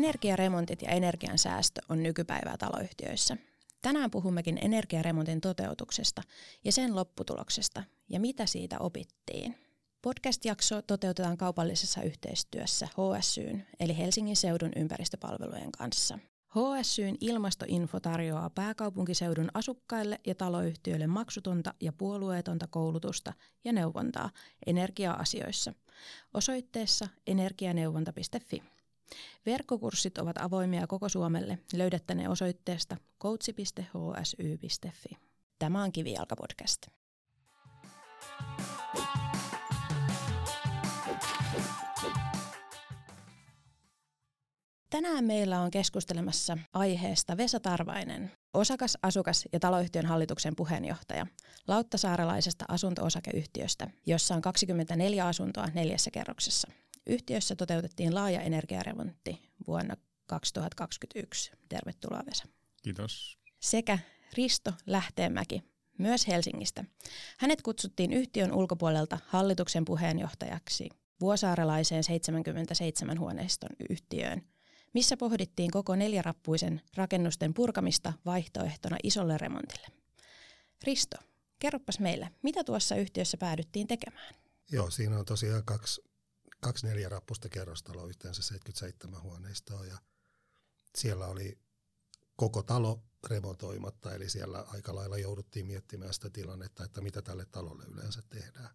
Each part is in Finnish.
Energiaremontit ja energiansäästö on nykypäivää taloyhtiöissä. Tänään puhummekin energiaremontin toteutuksesta ja sen lopputuloksesta ja mitä siitä opittiin. Podcast-jakso toteutetaan kaupallisessa yhteistyössä HSYn eli Helsingin seudun ympäristöpalvelujen kanssa. HSYn ilmastoinfo tarjoaa pääkaupunkiseudun asukkaille ja taloyhtiöille maksutonta ja puolueetonta koulutusta ja neuvontaa energia-asioissa osoitteessa energianeuvonta.fi. Verkkokurssit ovat avoimia koko Suomelle. Löydätte ne osoitteesta coach.hsy.fi. Tämä on Kivijalka-podcast. Tänään meillä on keskustelemassa aiheesta Vesa Tarvainen, osakas, asukas ja taloyhtiön hallituksen puheenjohtaja Lauttasaarelaisesta asunto-osakeyhtiöstä, jossa on 24 asuntoa neljässä kerroksessa. Yhtiössä toteutettiin laaja energiaremontti vuonna 2021. Tervetuloa Vesa. Kiitos. Sekä Risto Lähteenmäki, myös Helsingistä. Hänet kutsuttiin yhtiön ulkopuolelta hallituksen puheenjohtajaksi vuosaarelaiseen 77 huoneiston yhtiöön, missä pohdittiin koko neljärappuisen rakennusten purkamista vaihtoehtona isolle remontille. Risto, kerropas meille, mitä tuossa yhtiössä päädyttiin tekemään? Joo, siinä on tosiaan kaksi kaksi neljä rappusta kerrostaloa, yhteensä 77 huoneistoa ja siellä oli koko talo remontoimatta, eli siellä aika lailla jouduttiin miettimään sitä tilannetta, että mitä tälle talolle yleensä tehdään.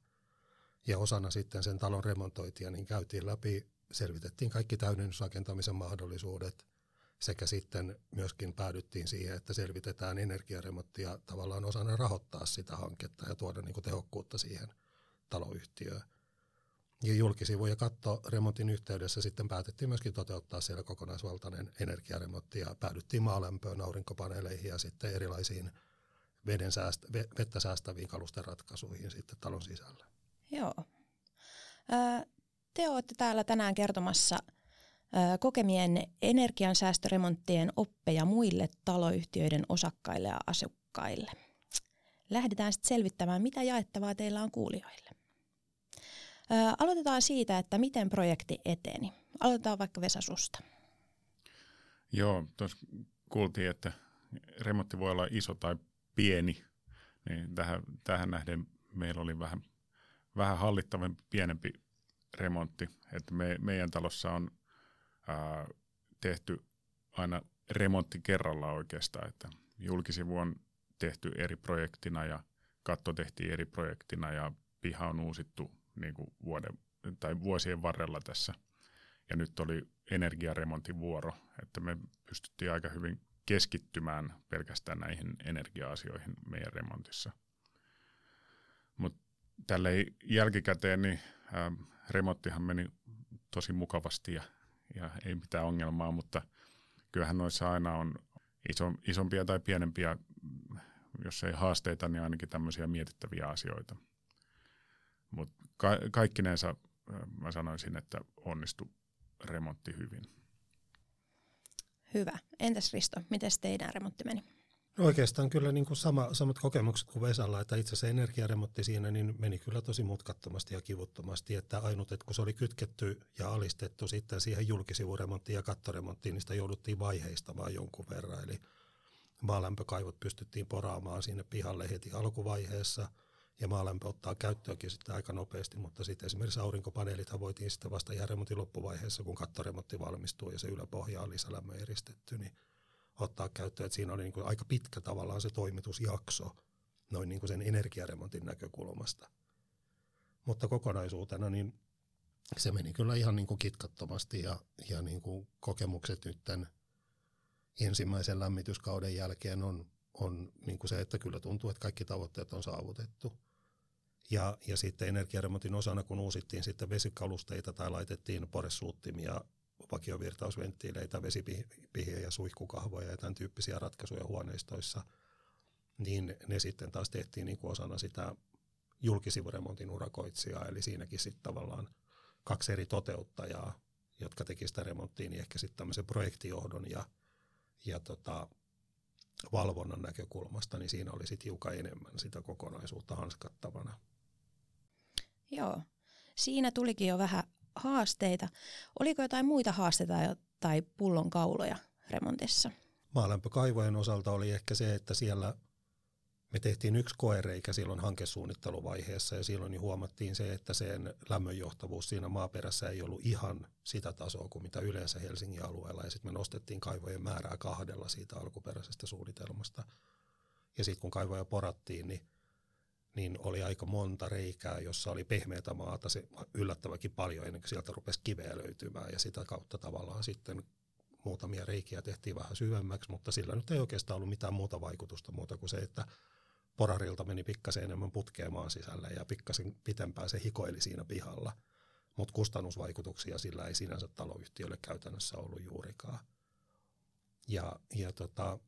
Ja osana sitten sen talon remontointia niin käytiin läpi, selvitettiin kaikki täydennysrakentamisen mahdollisuudet sekä sitten myöskin päädyttiin siihen, että selvitetään energiaremonttia tavallaan osana rahoittaa sitä hanketta ja tuoda niin kuin tehokkuutta siihen taloyhtiöön. Ja julkisivu- ja remontin yhteydessä sitten päätettiin myöskin toteuttaa siellä kokonaisvaltainen energiaremontti ja päädyttiin maalämpöön, aurinkopaneeleihin ja sitten erilaisiin veden säästä, vettä säästäviin kalusten ratkaisuihin sitten talon sisällä. Joo. Te olette täällä tänään kertomassa kokemien energiansäästöremonttien oppeja muille taloyhtiöiden osakkaille ja asukkaille. Lähdetään sitten selvittämään, mitä jaettavaa teillä on kuulijoille. Aloitetaan siitä, että miten projekti eteni. Aloitetaan vaikka Vesa susta. Joo, tuossa kuultiin, että remontti voi olla iso tai pieni. Niin tähän, tähän nähden meillä oli vähän, vähän hallittavampi, pienempi remontti. Että me, meidän talossa on ää, tehty aina remontti kerralla oikeastaan, että julkisivu on tehty eri projektina ja katto tehtiin eri projektina ja piha on uusittu niin kuin vuoden, tai vuosien varrella tässä. Ja nyt oli energiaremontin vuoro, että me pystyttiin aika hyvin keskittymään pelkästään näihin energia-asioihin meidän remontissa. Mutta tälle jälkikäteen niin ää, remonttihan meni tosi mukavasti ja, ja ei mitään ongelmaa, mutta kyllähän noissa aina on iso, isompia tai pienempiä, jos ei haasteita, niin ainakin tämmöisiä mietittäviä asioita. Mutta ka- kaikkinensa mä sanoisin, että onnistui remontti hyvin. Hyvä. Entäs Risto, miten teidän remontti meni? No oikeastaan kyllä niin kuin sama, samat kokemukset kuin Vesalla, että itse asiassa energiaremontti siinä niin meni kyllä tosi mutkattomasti ja kivuttomasti, että ainut, että kun se oli kytketty ja alistettu sitten siihen julkisivuremonttiin ja kattoremonttiin, niin sitä jouduttiin vaiheistamaan jonkun verran, eli maalämpökaivot pystyttiin poraamaan sinne pihalle heti alkuvaiheessa – ja maalämpö ottaa käyttöönkin sitten aika nopeasti, mutta sitten esimerkiksi aurinkopaneelithan voitiin sitten vasta ihan remontin loppuvaiheessa, kun kattoremontti valmistuu ja se yläpohja on lisälämmö eristetty, niin ottaa käyttöön. Että siinä oli niin kuin aika pitkä tavallaan se toimitusjakso noin niin kuin sen energiaremontin näkökulmasta. Mutta kokonaisuutena niin se meni kyllä ihan niin kuin kitkattomasti ja, ja niin kuin kokemukset nyt tämän ensimmäisen lämmityskauden jälkeen on, on niin kuin se, että kyllä tuntuu, että kaikki tavoitteet on saavutettu. Ja, ja sitten energiaremontin osana, kun uusittiin sitten vesikalusteita tai laitettiin poresuuttimia, vakiovirtausventtiileitä, vesipihiä ja suihkukahvoja ja tämän tyyppisiä ratkaisuja huoneistoissa, niin ne sitten taas tehtiin niin kuin osana sitä julkisivuremontin urakoitsijaa, eli siinäkin sitten tavallaan kaksi eri toteuttajaa, jotka teki sitä remonttia, niin ehkä sitten tämmöisen projektijohdon ja, ja tota, valvonnan näkökulmasta, niin siinä oli sitten hiukan enemmän sitä kokonaisuutta hanskattavana. Joo, siinä tulikin jo vähän haasteita. Oliko jotain muita haasteita, tai pullonkauloja remontissa? Maalämpökaivojen osalta oli ehkä se, että siellä me tehtiin yksi koereikä silloin hankesuunnitteluvaiheessa ja silloin niin huomattiin se, että sen lämmönjohtavuus siinä maaperässä ei ollut ihan sitä tasoa kuin mitä yleensä Helsingin alueella. Ja sitten me nostettiin kaivojen määrää kahdella siitä alkuperäisestä suunnitelmasta. Ja sitten kun kaivoja porattiin, niin, niin oli aika monta reikää, jossa oli pehmeätä maata, se yllättäväkin paljon ennen kuin sieltä rupesi kiveä löytymään. Ja sitä kautta tavallaan sitten muutamia reikiä tehtiin vähän syvemmäksi, mutta sillä nyt ei oikeastaan ollut mitään muuta vaikutusta muuta kuin se, että porarilta meni pikkasen enemmän putkeen maan sisälle ja pikkasen pitempään se hikoili siinä pihalla. Mutta kustannusvaikutuksia sillä ei sinänsä taloyhtiölle käytännössä ollut juurikaan. Ja, ja tota,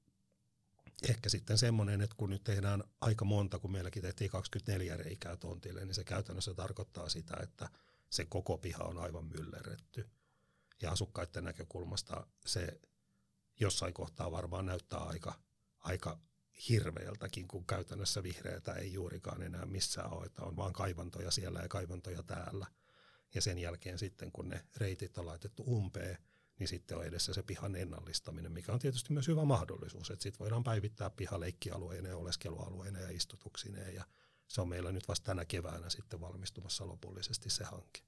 ehkä sitten semmoinen, että kun nyt tehdään aika monta, kun meilläkin tehtiin 24 reikää tontille, niin se käytännössä tarkoittaa sitä, että se koko piha on aivan myllerretty. Ja asukkaiden näkökulmasta se jossain kohtaa varmaan näyttää aika, aika hirveältäkin, kun käytännössä vihreätä ei juurikaan enää missään ole, että on vaan kaivantoja siellä ja kaivantoja täällä. Ja sen jälkeen sitten, kun ne reitit on laitettu umpeen, niin sitten on edessä se pihan ennallistaminen, mikä on tietysti myös hyvä mahdollisuus, että sitten voidaan päivittää piha leikkialueina ja oleskelualueina ja istutuksineen ja se on meillä nyt vasta tänä keväänä sitten valmistumassa lopullisesti se hanke.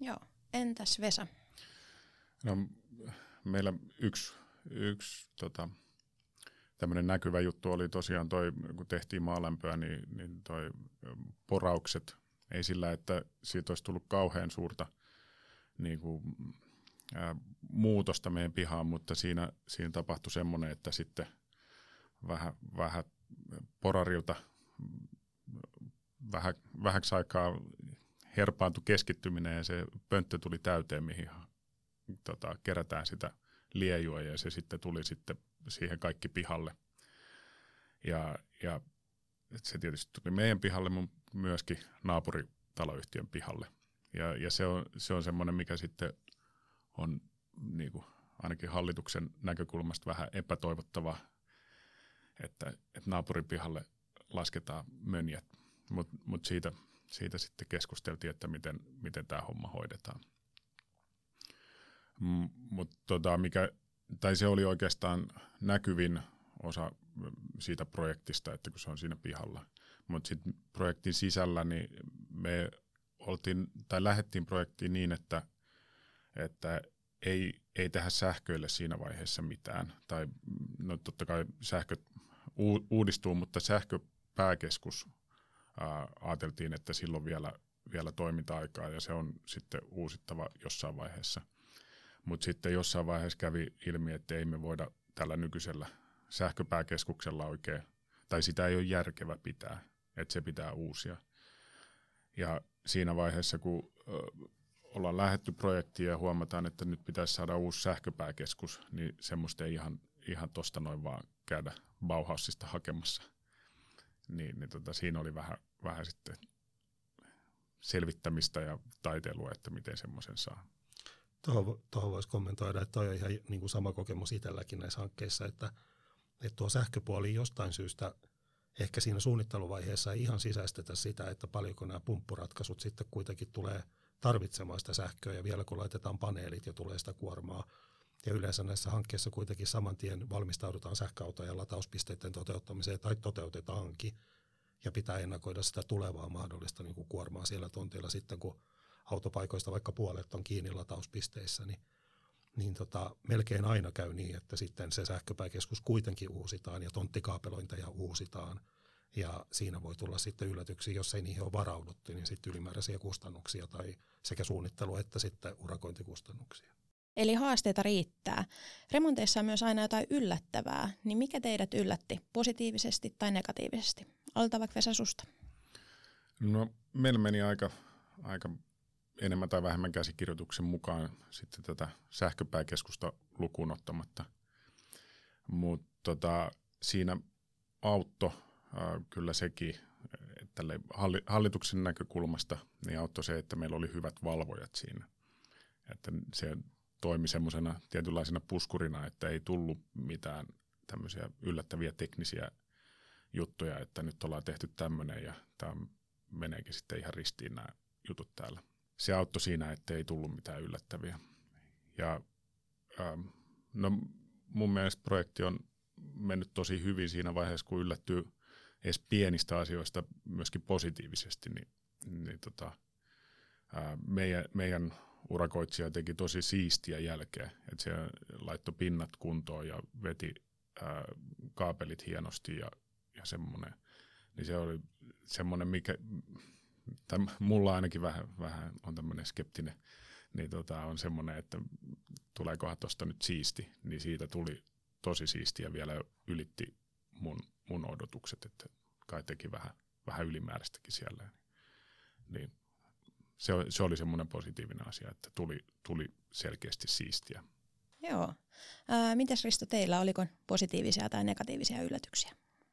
Joo, entäs Vesa? No, meillä yksi, yksi tota, tämmöinen näkyvä juttu oli tosiaan toi, kun tehtiin maalämpöä, niin, niin toi poraukset, ei sillä, että siitä olisi tullut kauhean suurta niin kuin, ää, muutosta meidän pihaan, mutta siinä, siinä tapahtui semmoinen, että sitten vähän, vähän porarilta vähän, vähäksi aikaa herpaantui keskittyminen ja se pönttö tuli täyteen, mihin tota, kerätään sitä liejua ja se sitten tuli sitten siihen kaikki pihalle. Ja, ja se tietysti tuli meidän pihalle, mutta myöskin naapuritaloyhtiön pihalle. Ja, ja se on, se on semmoinen, mikä sitten on niin kuin ainakin hallituksen näkökulmasta vähän epätoivottava, että, että naapurin pihalle lasketaan mönjät. Mutta mut siitä, siitä sitten keskusteltiin, että miten, miten tämä homma hoidetaan. Mutta tota, mikä tai se oli oikeastaan näkyvin osa siitä projektista, että kun se on siinä pihalla. Mutta sitten projektin sisällä niin me oltiin, tai lähdettiin projektiin niin, että, että ei, ei tehdä sähköille siinä vaiheessa mitään. Tai no totta kai sähkö uudistuu, mutta sähköpääkeskus ää, ajateltiin, että silloin vielä, vielä toiminta-aikaa ja se on sitten uusittava jossain vaiheessa – mutta sitten jossain vaiheessa kävi ilmi, että ei me voida tällä nykyisellä sähköpääkeskuksella oikein, tai sitä ei ole järkevä pitää, että se pitää uusia. Ja siinä vaiheessa, kun ollaan lähetty projektiin ja huomataan, että nyt pitäisi saada uusi sähköpääkeskus, niin semmoista ei ihan, ihan tosta noin vaan käydä Bauhausista hakemassa. Niin, niin tota, siinä oli vähän, vähän sitten selvittämistä ja taiteilua, että miten semmoisen saa. Tuohon, voisi kommentoida, että toi on ihan niin kuin sama kokemus itselläkin näissä hankkeissa, että, että tuo sähköpuoli jostain syystä ehkä siinä suunnitteluvaiheessa ei ihan sisäistetä sitä, että paljonko nämä pumppuratkaisut sitten kuitenkin tulee tarvitsemaan sitä sähköä ja vielä kun laitetaan paneelit ja tulee sitä kuormaa. Ja yleensä näissä hankkeissa kuitenkin saman tien valmistaudutaan sähköautojen latauspisteiden toteuttamiseen tai toteutetaankin ja pitää ennakoida sitä tulevaa mahdollista niin kuin kuormaa siellä tontilla sitten, kun autopaikoista vaikka puolet on kiinni latauspisteissä, niin, niin tota, melkein aina käy niin, että sitten se sähköpääkeskus kuitenkin uusitaan ja tonttikaapelointeja uusitaan. Ja siinä voi tulla sitten yllätyksiä, jos ei niihin ole varauduttu, niin sitten ylimääräisiä kustannuksia tai sekä suunnittelu että sitten urakointikustannuksia. Eli haasteita riittää. Remonteissa on myös aina jotain yllättävää, niin mikä teidät yllätti positiivisesti tai negatiivisesti? Aloitetaan vaikka Vesa susta. No meillä meni aika, aika enemmän tai vähemmän käsikirjoituksen mukaan sitten tätä sähköpääkeskusta lukuun ottamatta. Mutta tota, siinä auttoi äh, kyllä sekin, että hallituksen näkökulmasta niin auttoi se, että meillä oli hyvät valvojat siinä. Että se toimi semmoisena tietynlaisena puskurina, että ei tullut mitään tämmöisiä yllättäviä teknisiä juttuja, että nyt ollaan tehty tämmöinen ja tämä meneekin sitten ihan ristiin nämä jutut täällä se auttoi siinä, että ei tullut mitään yllättäviä. Ja ähm, no mun mielestä projekti on mennyt tosi hyvin siinä vaiheessa, kun yllättyy edes pienistä asioista myöskin positiivisesti, niin, niin tota, ää, meidän, meidän urakoitsija teki tosi siistiä jälkeä, että se laittoi pinnat kuntoon ja veti ää, kaapelit hienosti ja, ja semmoinen. Niin se oli semmoinen, mikä, tai mulla ainakin vähän, vähän on tämmöinen skeptinen, niin tota, on semmoinen, että tuleekohan tuosta nyt siisti, niin siitä tuli tosi siistiä vielä ylitti mun, mun odotukset, että kai teki vähän, vähän ylimääräistäkin siellä. Niin se, se oli semmoinen positiivinen asia, että tuli, tuli selkeästi siistiä. Joo. Ää, mitäs Risto teillä, oliko positiivisia tai negatiivisia yllätyksiä?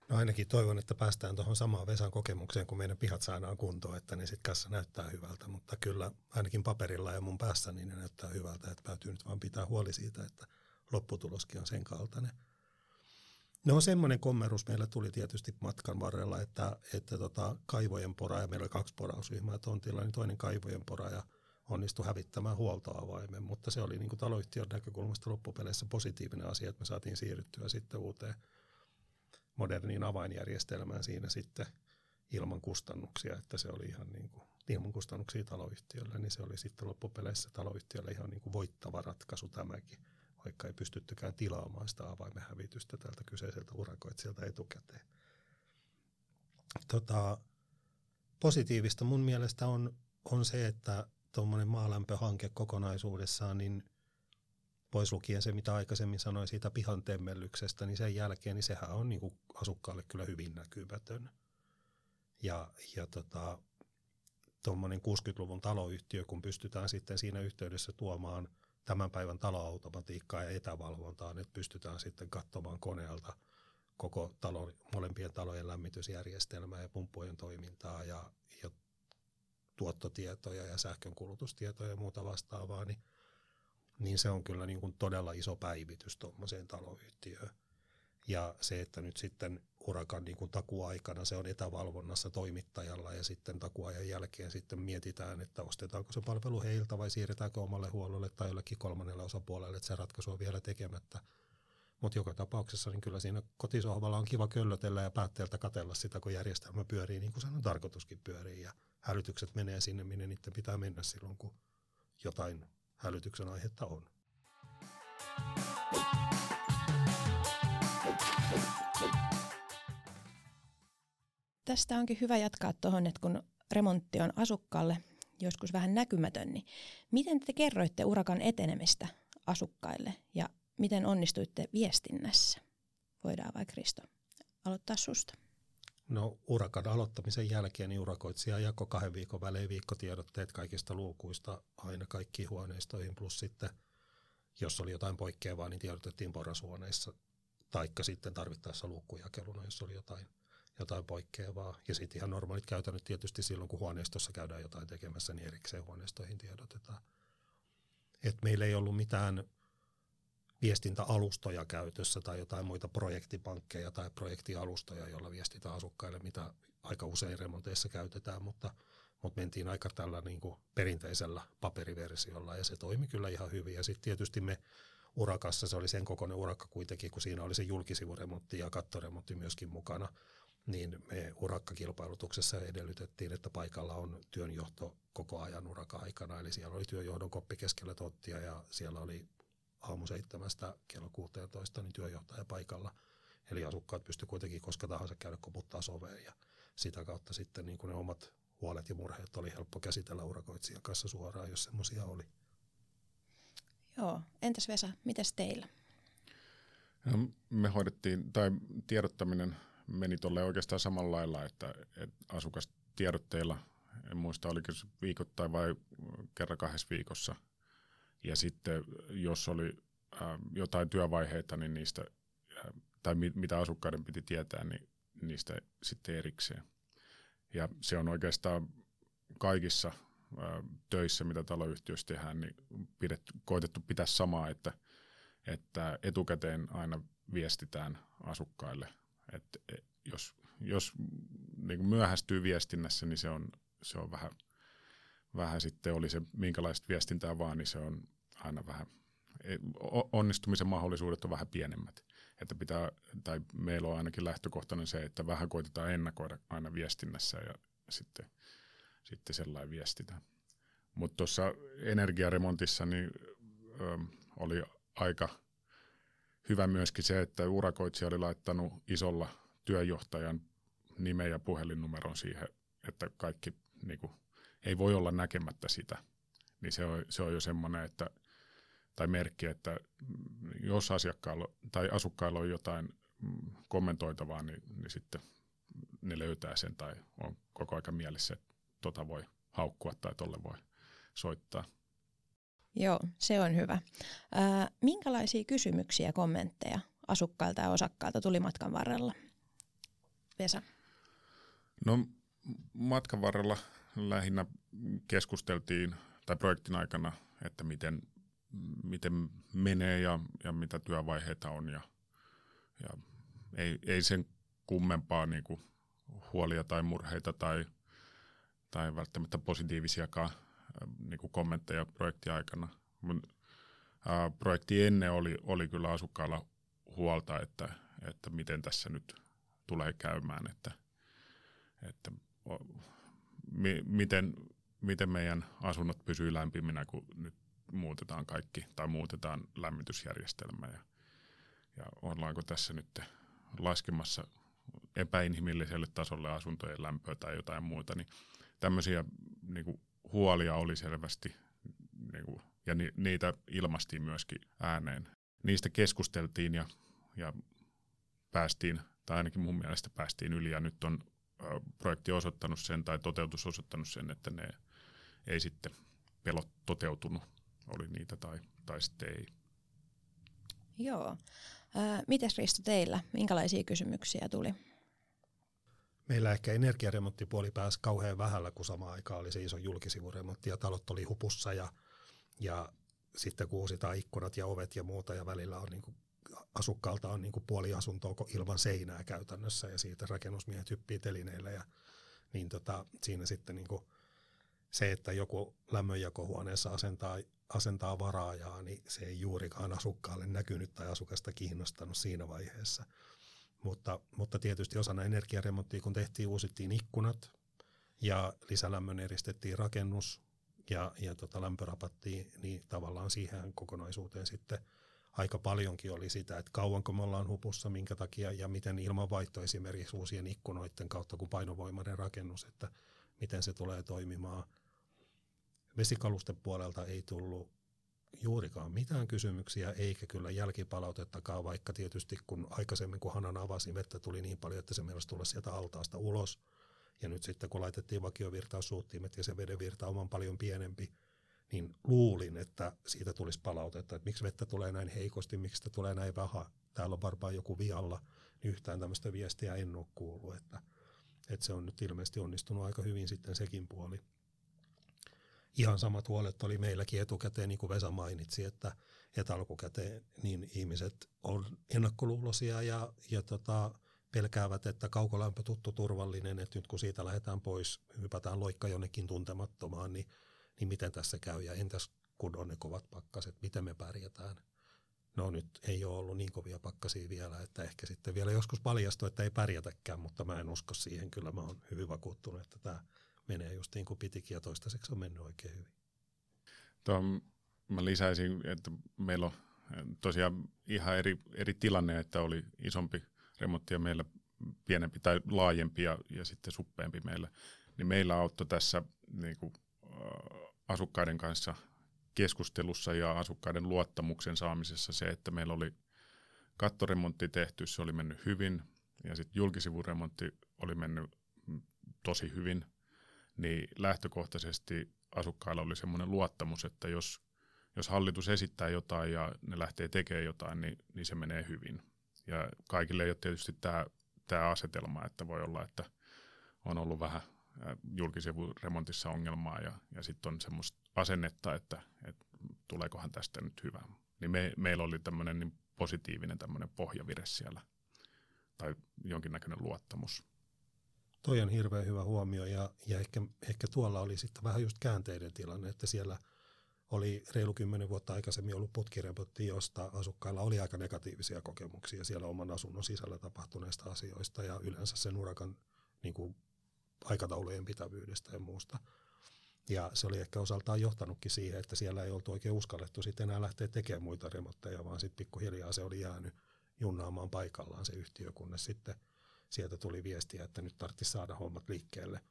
No ainakin toivon, että päästään tuohon samaan Vesan kokemukseen, kun meidän pihat saadaan kuntoon, että ne sitten kanssa näyttää hyvältä, mutta kyllä ainakin paperilla ja mun päässä niin ne näyttää hyvältä, että täytyy nyt vaan pitää huoli siitä, että lopputuloskin on sen kaltainen. No semmoinen kommerus meillä tuli tietysti matkan varrella, että, että tota, kaivojen pora, ja meillä oli kaksi porausryhmää tontilla, niin toinen kaivojen pora ja onnistui hävittämään huoltoavaimen, mutta se oli niin kuin taloyhtiön näkökulmasta loppupeleissä positiivinen asia, että me saatiin siirryttyä sitten uuteen moderniin avainjärjestelmään siinä sitten ilman kustannuksia, että se oli ihan niin kuin, ilman kustannuksia taloyhtiölle, niin se oli sitten loppupeleissä taloyhtiölle ihan niin kuin voittava ratkaisu tämäkin vaikka ei pystyttykään tilaamaan sitä avaimen hävitystä tältä kyseiseltä urakoitsijalta etukäteen. Tota, positiivista mun mielestä on, on se, että tuommoinen maalämpöhanke kokonaisuudessaan, niin pois lukien se, mitä aikaisemmin sanoin siitä pihan temmellyksestä, niin sen jälkeen niin sehän on niin kuin asukkaalle kyllä hyvin näkymätön. Ja, ja tota, tuommoinen 60-luvun taloyhtiö, kun pystytään sitten siinä yhteydessä tuomaan – tämän päivän taloautomatiikkaa ja etävalvontaa, että pystytään sitten katsomaan koneelta koko talo, molempien talojen lämmitysjärjestelmää ja pumppujen toimintaa ja, ja tuottotietoja ja sähkönkulutustietoja ja muuta vastaavaa, niin, niin se on kyllä niin kuin todella iso päivitys tuommoiseen taloyhtiöön. Ja se, että nyt sitten urakan niin kuin takuaikana se on etävalvonnassa toimittajalla ja sitten takuajan jälkeen sitten mietitään, että ostetaanko se palvelu heiltä vai siirretäänkö omalle huollolle tai jollekin kolmannelle osapuolelle, että se ratkaisu on vielä tekemättä. Mutta joka tapauksessa niin kyllä siinä kotisohvalla on kiva köllötellä ja päätteeltä katella sitä, kun järjestelmä pyörii niin kuin sen on tarkoituskin pyörii ja hälytykset menee sinne, minne niiden pitää mennä silloin, kun jotain hälytyksen aihetta on. Tästä onkin hyvä jatkaa tuohon, että kun remontti on asukkaalle joskus vähän näkymätön, niin miten te kerroitte urakan etenemistä asukkaille ja miten onnistuitte viestinnässä? Voidaan vaikka Kristo aloittaa susta. No urakan aloittamisen jälkeen niin urakoitsija jakoi kahden viikon välein viikkotiedotteet kaikista luukuista aina kaikkiin huoneistoihin, plus sitten jos oli jotain poikkeavaa, niin tiedotettiin porrashuoneissa, taikka sitten tarvittaessa luukkujakeluna, jos oli jotain – jotain poikkeavaa. Ja sitten ihan normaalit käytännöt tietysti silloin, kun huoneistossa käydään jotain tekemässä, niin erikseen huoneistoihin tiedotetaan. Et meillä ei ollut mitään viestintäalustoja käytössä tai jotain muita projektipankkeja tai projektialustoja, joilla viestitään asukkaille, mitä aika usein remonteissa käytetään, mutta, mutta mentiin aika tällä niin kuin perinteisellä paperiversiolla ja se toimi kyllä ihan hyvin. Ja sitten tietysti me urakassa, se oli sen kokoinen urakka kuitenkin, kun siinä oli se julkisivuremontti ja kattoremontti myöskin mukana, niin me urakkakilpailutuksessa edellytettiin, että paikalla on työnjohto koko ajan uraka-aikana. Eli siellä oli työjohdon koppi keskellä tottia ja siellä oli aamu seitsemästä kello 16 niin työjohtaja paikalla. Eli asukkaat pystyivät kuitenkin koska tahansa käydä koputtaa soveen ja sitä kautta sitten niin kuin ne omat huolet ja murheet oli helppo käsitellä urakoitsijan kanssa suoraan, jos semmoisia oli. Joo, entäs Vesa, mitäs teillä? No, me hoidettiin, tai tiedottaminen meni tuolle oikeastaan samalla lailla, että, että asukastiedotteilla, en muista oliko se viikoittain vai kerran kahdessa viikossa. Ja sitten jos oli äh, jotain työvaiheita, niin niistä, äh, tai mit, mitä asukkaiden piti tietää, niin niistä sitten erikseen. Ja se on oikeastaan kaikissa äh, töissä, mitä taloyhtiössä tehdään, niin pidetty, koitettu pitää samaa, että, että etukäteen aina viestitään asukkaille et jos jos niin myöhästyy viestinnässä, niin se on, se on vähän, vähän sitten, oli se minkälaista viestintää vaan, niin se on aina vähän onnistumisen mahdollisuudet on vähän pienemmät. Että pitää, tai meillä on ainakin lähtökohtainen se, että vähän koitetaan ennakoida aina viestinnässä ja sitten, sitten sellainen viestitään. Mutta tuossa energiaremontissa niin, ö, oli aika hyvä myöskin se, että urakoitsija oli laittanut isolla työjohtajan nimen ja puhelinnumeron siihen, että kaikki niin kuin, ei voi olla näkemättä sitä. Niin se on, se on jo semmoinen, että, tai merkki, että jos asiakkaalla tai asukkailla on jotain mm, kommentoitavaa, niin, niin sitten ne löytää sen tai on koko aika mielessä, että tota voi haukkua tai tolle voi soittaa. Joo, se on hyvä. Ää, minkälaisia kysymyksiä, kommentteja asukkailta ja osakkailta tuli matkan varrella? Vesa. No matkan varrella lähinnä keskusteltiin, tai projektin aikana, että miten, miten menee ja, ja mitä työvaiheita on. Ja, ja ei, ei sen kummempaa niin kuin huolia tai murheita tai, tai välttämättä positiivisiakaan niin kuin kommentteja projektin aikana. Mun, ää, projekti ennen oli, oli kyllä asukkailla huolta, että, että miten tässä nyt tulee käymään, että, että mi, miten, miten meidän asunnot pysyy lämpiminä, kun nyt muutetaan kaikki tai muutetaan lämmitysjärjestelmä ja, ja ollaanko tässä nyt laskemassa epäinhimilliselle tasolle asuntojen lämpöä tai jotain muuta, niin tämmöisiä niin kuin huolia oli selvästi niin kuin, ja ni, niitä ilmastiin myöskin ääneen. Niistä keskusteltiin ja, ja päästiin, tai ainakin mun mielestä päästiin yli ja nyt on projekti osoittanut sen tai toteutus osoittanut sen, että ne ei sitten pelot toteutunut, oli niitä tai, tai sitten ei. Joo. mites Risto teillä, minkälaisia kysymyksiä tuli? Meillä ehkä energiaremonttipuoli pääsi kauhean vähällä, kun samaan aikaan oli se iso julkisivuremontti ja talot oli hupussa ja, ja sitten kun uusitaan ikkunat ja ovet ja muuta ja välillä on niin kuin asukkaalta on niin puoli asuntoa ilman seinää käytännössä ja siitä rakennusmiehet hyppii telineillä ja niin tota, siinä sitten niin se, että joku lämmönjakohuoneessa asentaa, asentaa varaajaa, niin se ei juurikaan asukkaalle näkynyt tai asukasta kiinnostanut siinä vaiheessa. Mutta, mutta tietysti osana energiaremonttia, kun tehtiin, uusittiin ikkunat ja lisälämmön eristettiin rakennus ja, ja tota lämpörapattiin, niin tavallaan siihen kokonaisuuteen sitten – aika paljonkin oli sitä, että kauanko me ollaan hupussa, minkä takia ja miten ilmanvaihto esimerkiksi uusien ikkunoiden kautta kuin painovoimainen rakennus, että miten se tulee toimimaan. Vesikalusten puolelta ei tullut juurikaan mitään kysymyksiä, eikä kyllä jälkipalautettakaan, vaikka tietysti kun aikaisemmin kun Hanan avasi, vettä tuli niin paljon, että se meillä tulla sieltä altaasta ulos. Ja nyt sitten kun laitettiin vakiovirtaussuuttimet ja se vedenvirta on paljon pienempi, niin luulin, että siitä tulisi palautetta, että miksi vettä tulee näin heikosti, miksi sitä tulee näin vähän, täällä on varmaan joku vialla, niin yhtään tämmöistä viestiä en ole kuullut, että, että se on nyt ilmeisesti onnistunut aika hyvin sitten sekin puoli. Ihan samat huolet oli meilläkin etukäteen, niin kuin Vesa mainitsi, että, että alkukäteen niin ihmiset on ennakkoluuloisia ja, ja tota, pelkäävät, että kaukolämpö tuttu turvallinen, että nyt kun siitä lähdetään pois, hypätään loikka jonnekin tuntemattomaan, niin niin miten tässä käy ja entäs kun on ne kovat pakkaset, miten me pärjätään. No nyt ei ole ollut niin kovia pakkasia vielä, että ehkä sitten vielä joskus paljastuu, että ei pärjätäkään, mutta mä en usko siihen. Kyllä mä oon hyvin vakuuttunut, että tämä menee just niin kuin pitikin ja toistaiseksi on mennyt oikein hyvin. Tuo, mä lisäisin, että meillä on tosiaan ihan eri, eri tilanne, että oli isompi remontti ja meillä pienempi tai laajempi ja, ja sitten suppeempi meillä. Niin meillä auttoi tässä niin kuin asukkaiden kanssa keskustelussa ja asukkaiden luottamuksen saamisessa se, että meillä oli kattoremontti tehty, se oli mennyt hyvin ja sitten julkisivuremontti oli mennyt tosi hyvin, niin lähtökohtaisesti asukkailla oli semmoinen luottamus, että jos, jos hallitus esittää jotain ja ne lähtee tekemään jotain, niin, niin se menee hyvin. Ja kaikille ei ole tietysti tämä asetelma, että voi olla, että on ollut vähän julkisivuremontissa ongelmaa ja, ja sitten on semmoista asennetta, että, että tuleekohan tästä nyt hyvä. Niin me, meillä oli tämmöinen niin positiivinen tämmöinen pohjavire siellä tai jonkinnäköinen luottamus. Toi on hirveän hyvä huomio ja, ja ehkä, ehkä tuolla oli sitten vähän just käänteiden tilanne, että siellä oli reilu kymmenen vuotta aikaisemmin ollut putkiremontti, josta asukkailla oli aika negatiivisia kokemuksia siellä oman asunnon sisällä tapahtuneista asioista ja yleensä sen urakan niin kuin, aikataulujen pitävyydestä ja muusta. Ja se oli ehkä osaltaan johtanutkin siihen, että siellä ei oltu oikein uskallettu sitten enää lähteä tekemään muita remontteja, vaan sitten pikkuhiljaa se oli jäänyt junnaamaan paikallaan se yhtiö, kunnes sitten sieltä tuli viestiä, että nyt tarvitsisi saada hommat liikkeelle.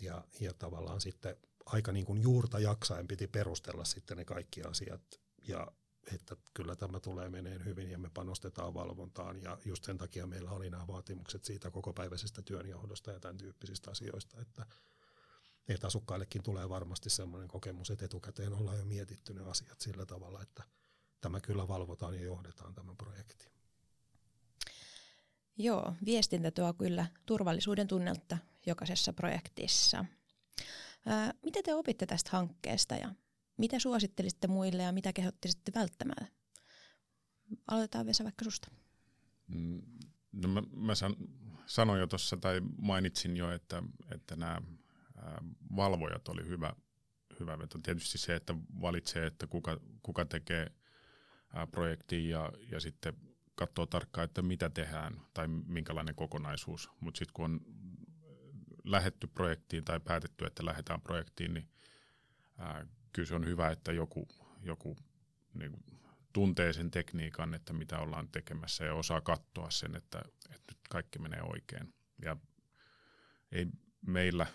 Ja, ja tavallaan sitten aika niin kuin juurta jaksaen piti perustella sitten ne kaikki asiat ja että kyllä tämä tulee meneen hyvin ja me panostetaan valvontaan ja just sen takia meillä oli nämä vaatimukset siitä kokopäiväisestä työnjohdosta ja tämän tyyppisistä asioista, että, että asukkaillekin tulee varmasti sellainen kokemus, että etukäteen ollaan jo mietitty ne asiat sillä tavalla, että tämä kyllä valvotaan ja johdetaan tämä projekti. Joo, viestintä tuo kyllä turvallisuuden tunnelta jokaisessa projektissa. Mitä te opitte tästä hankkeesta ja mitä suosittelisitte muille ja mitä kehottisitte välttämään? Aloitetaan Vesa vaikka susta. Mm, no mä, mä san, sanoin jo tuossa tai mainitsin jo, että, että nämä valvojat oli hyvä, hyvä veto. Tietysti se, että valitsee, että kuka, kuka tekee projektiin ja, ja sitten katsoo tarkkaan, että mitä tehdään tai minkälainen kokonaisuus. Mutta sitten kun on lähetty projektiin tai päätetty, että lähdetään projektiin, niin ää, kyllä se on hyvä, että joku, joku niin kuin, tuntee sen tekniikan, että mitä ollaan tekemässä ja osaa katsoa sen, että, että nyt kaikki menee oikein. Ja ei meillä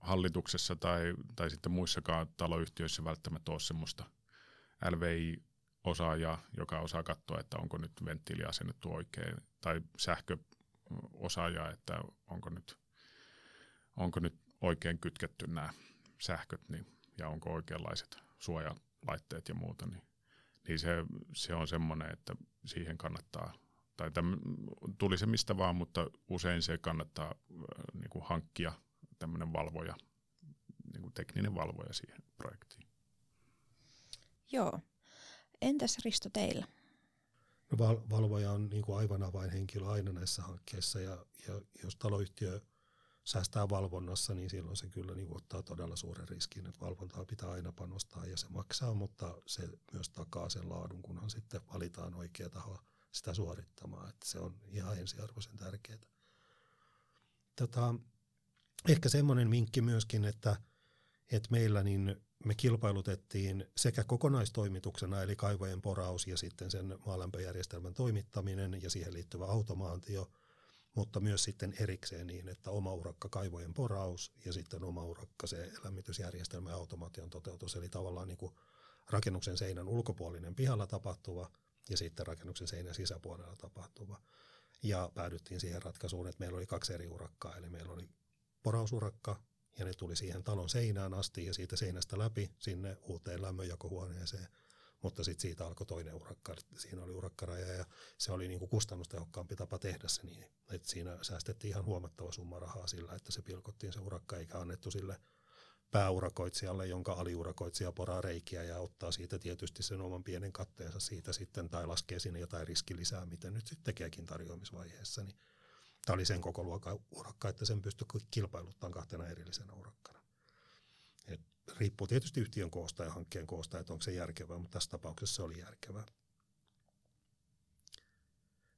hallituksessa tai, tai sitten muissakaan taloyhtiöissä välttämättä ole semmoista LVI-osaajaa, joka osaa katsoa, että onko nyt venttiili asennettu oikein, tai sähköosaajaa, että onko nyt, onko nyt oikein kytketty nämä sähköt, niin, ja onko oikeanlaiset suojalaitteet ja muuta, niin, niin se, se on semmoinen, että siihen kannattaa, tai täm, tuli se mistä vaan, mutta usein se kannattaa niin kuin hankkia tämmöinen valvoja, niin kuin tekninen valvoja siihen projektiin. Joo. Entäs Risto teillä? No, val- valvoja on niin kuin aivan avainhenkilö aina näissä hankkeissa ja, ja jos taloyhtiö säästää valvonnassa, niin silloin se kyllä niin ottaa todella suuren riskin, että valvontaa pitää aina panostaa ja se maksaa, mutta se myös takaa sen laadun, kunhan sitten valitaan oikea taho sitä suorittamaan, että se on ihan ensiarvoisen tärkeää. Tota, ehkä semmoinen vinkki myöskin, että, että meillä niin me kilpailutettiin sekä kokonaistoimituksena eli kaivojen poraus ja sitten sen maalämpöjärjestelmän toimittaminen ja siihen liittyvä automaatio, mutta myös sitten erikseen niin, että oma urakka kaivojen poraus ja sitten oma urakka se lämmitysjärjestelmä ja automaation toteutus, eli tavallaan niin kuin rakennuksen seinän ulkopuolinen pihalla tapahtuva ja sitten rakennuksen seinän sisäpuolella tapahtuva. Ja päädyttiin siihen ratkaisuun, että meillä oli kaksi eri urakkaa, eli meillä oli porausurakka ja ne tuli siihen talon seinään asti ja siitä seinästä läpi sinne uuteen lämmönjakohuoneeseen. Mutta sitten siitä alkoi toinen urakka, siinä oli urakkaraja ja se oli niinku kustannustehokkaampi tapa tehdä se niin, että siinä säästettiin ihan huomattava summa rahaa sillä, että se pilkottiin se urakka eikä annettu sille pääurakoitsijalle, jonka aliurakoitsija poraa reikiä ja ottaa siitä tietysti sen oman pienen katteensa siitä sitten tai laskee sinne jotain riskilisää, miten nyt sitten tekeekin tarjoamisvaiheessa. Niin Tämä oli sen koko luokan urakka, että sen pystyi kilpailuttamaan kahtena erillisenä urakkana. Riippuu tietysti yhtiön koosta ja hankkeen koosta, että onko se järkevää, mutta tässä tapauksessa se oli järkevää.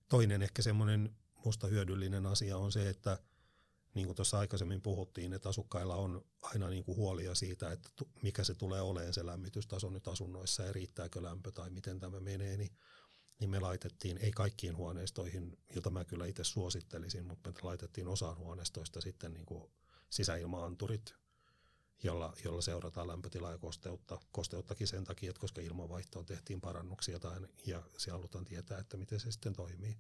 Toinen ehkä semmoinen musta hyödyllinen asia on se, että niin kuin tuossa aikaisemmin puhuttiin, että asukkailla on aina niin kuin huolia siitä, että mikä se tulee olemaan se lämmitystaso nyt asunnoissa ja riittääkö lämpö tai miten tämä menee, niin niin me laitettiin, ei kaikkiin huoneistoihin, jota mä kyllä itse suosittelisin, mutta me laitettiin osaan huoneistoista sitten niin kuin sisäilmaanturit, jolla, jolla seurataan lämpötilaa ja kosteutta. Kosteuttakin sen takia, että koska ilmanvaihtoon tehtiin parannuksia tai, ja se halutaan tietää, että miten se sitten toimii.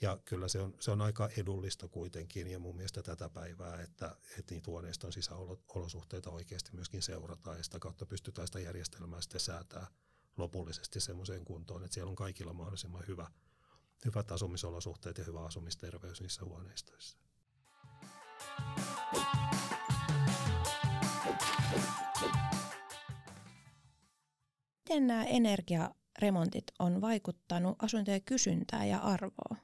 Ja kyllä se on, se on aika edullista kuitenkin ja mun mielestä tätä päivää, että, että niitä huoneiston sisäolosuhteita oikeasti myöskin seurataan ja sitä kautta pystytään sitä järjestelmää sitten säätämään lopullisesti semmoiseen kuntoon, että siellä on kaikilla mahdollisimman hyvä, hyvät asumisolosuhteet ja hyvä asumisterveys niissä huoneistoissa. Miten nämä energiaremontit on vaikuttanut asuntojen kysyntää ja arvoa?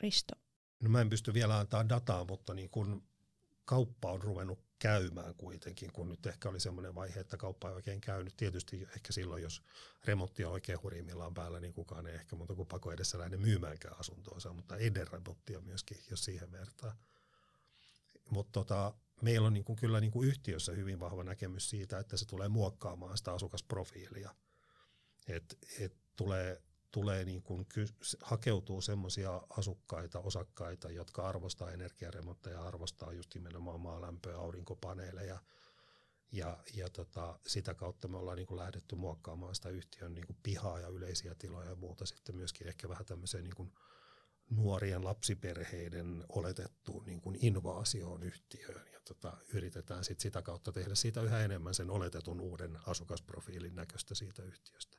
Risto. No mä en pysty vielä antaa dataa, mutta niin kun kauppa on ruvennut käymään kuitenkin, kun nyt ehkä oli semmoinen vaihe, että kauppa ei oikein käynyt. Tietysti ehkä silloin, jos remontti on oikein hurjimmillaan päällä, niin kukaan ei ehkä muuta kuin pako edessä lähde myymäänkään asuntoonsa, mutta eden remontti on myöskin, jos siihen vertaa. Mutta tota, meillä on niin kuin, kyllä niin kuin yhtiössä hyvin vahva näkemys siitä, että se tulee muokkaamaan sitä asukasprofiilia. Et, et tulee tulee niin kuin, hakeutuu semmoisia asukkaita, osakkaita, jotka arvostaa energiaremontteja, arvostaa just nimenomaan maalämpöä, aurinkopaneeleja, ja, ja tota, sitä kautta me ollaan niin kuin lähdetty muokkaamaan sitä yhtiön niin kuin pihaa ja yleisiä tiloja ja muuta sitten myöskin ehkä vähän tämmöiseen niin kuin nuorien lapsiperheiden oletettuun niin kuin invaasioon yhtiöön ja tota, yritetään sit sitä kautta tehdä siitä yhä enemmän sen oletetun uuden asukasprofiilin näköistä siitä yhtiöstä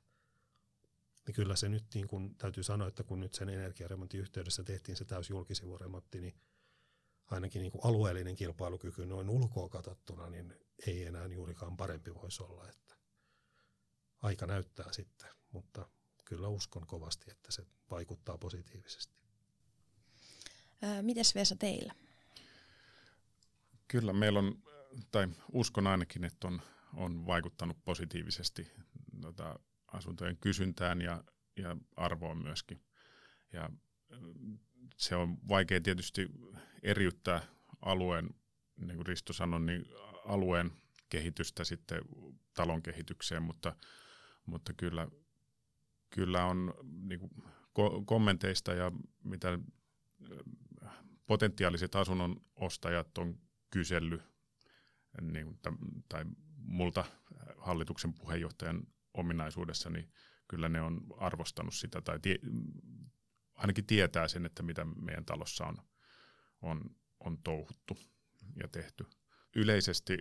niin kyllä se nyt niin kun, täytyy sanoa, että kun nyt sen energiaremontin yhteydessä tehtiin se täys julkisivuremontti, niin ainakin niin kuin alueellinen kilpailukyky noin ulkoa katsottuna, niin ei enää juurikaan parempi voisi olla. Että aika näyttää sitten, mutta kyllä uskon kovasti, että se vaikuttaa positiivisesti. Mites Vesa teillä? Kyllä meillä on, tai uskon ainakin, että on, on vaikuttanut positiivisesti tota, asuntojen kysyntään ja, ja arvoon myöskin. Ja se on vaikea tietysti eriyttää alueen, niin kuin Risto sanoi, niin alueen kehitystä sitten talon kehitykseen, mutta, mutta kyllä, kyllä on niin kuin kommenteista ja mitä potentiaaliset asunnon ostajat on kysellyt, niin, tai multa hallituksen puheenjohtajan ominaisuudessa, niin kyllä ne on arvostanut sitä tai tie, ainakin tietää sen, että mitä meidän talossa on, on, on touhuttu ja tehty. Yleisesti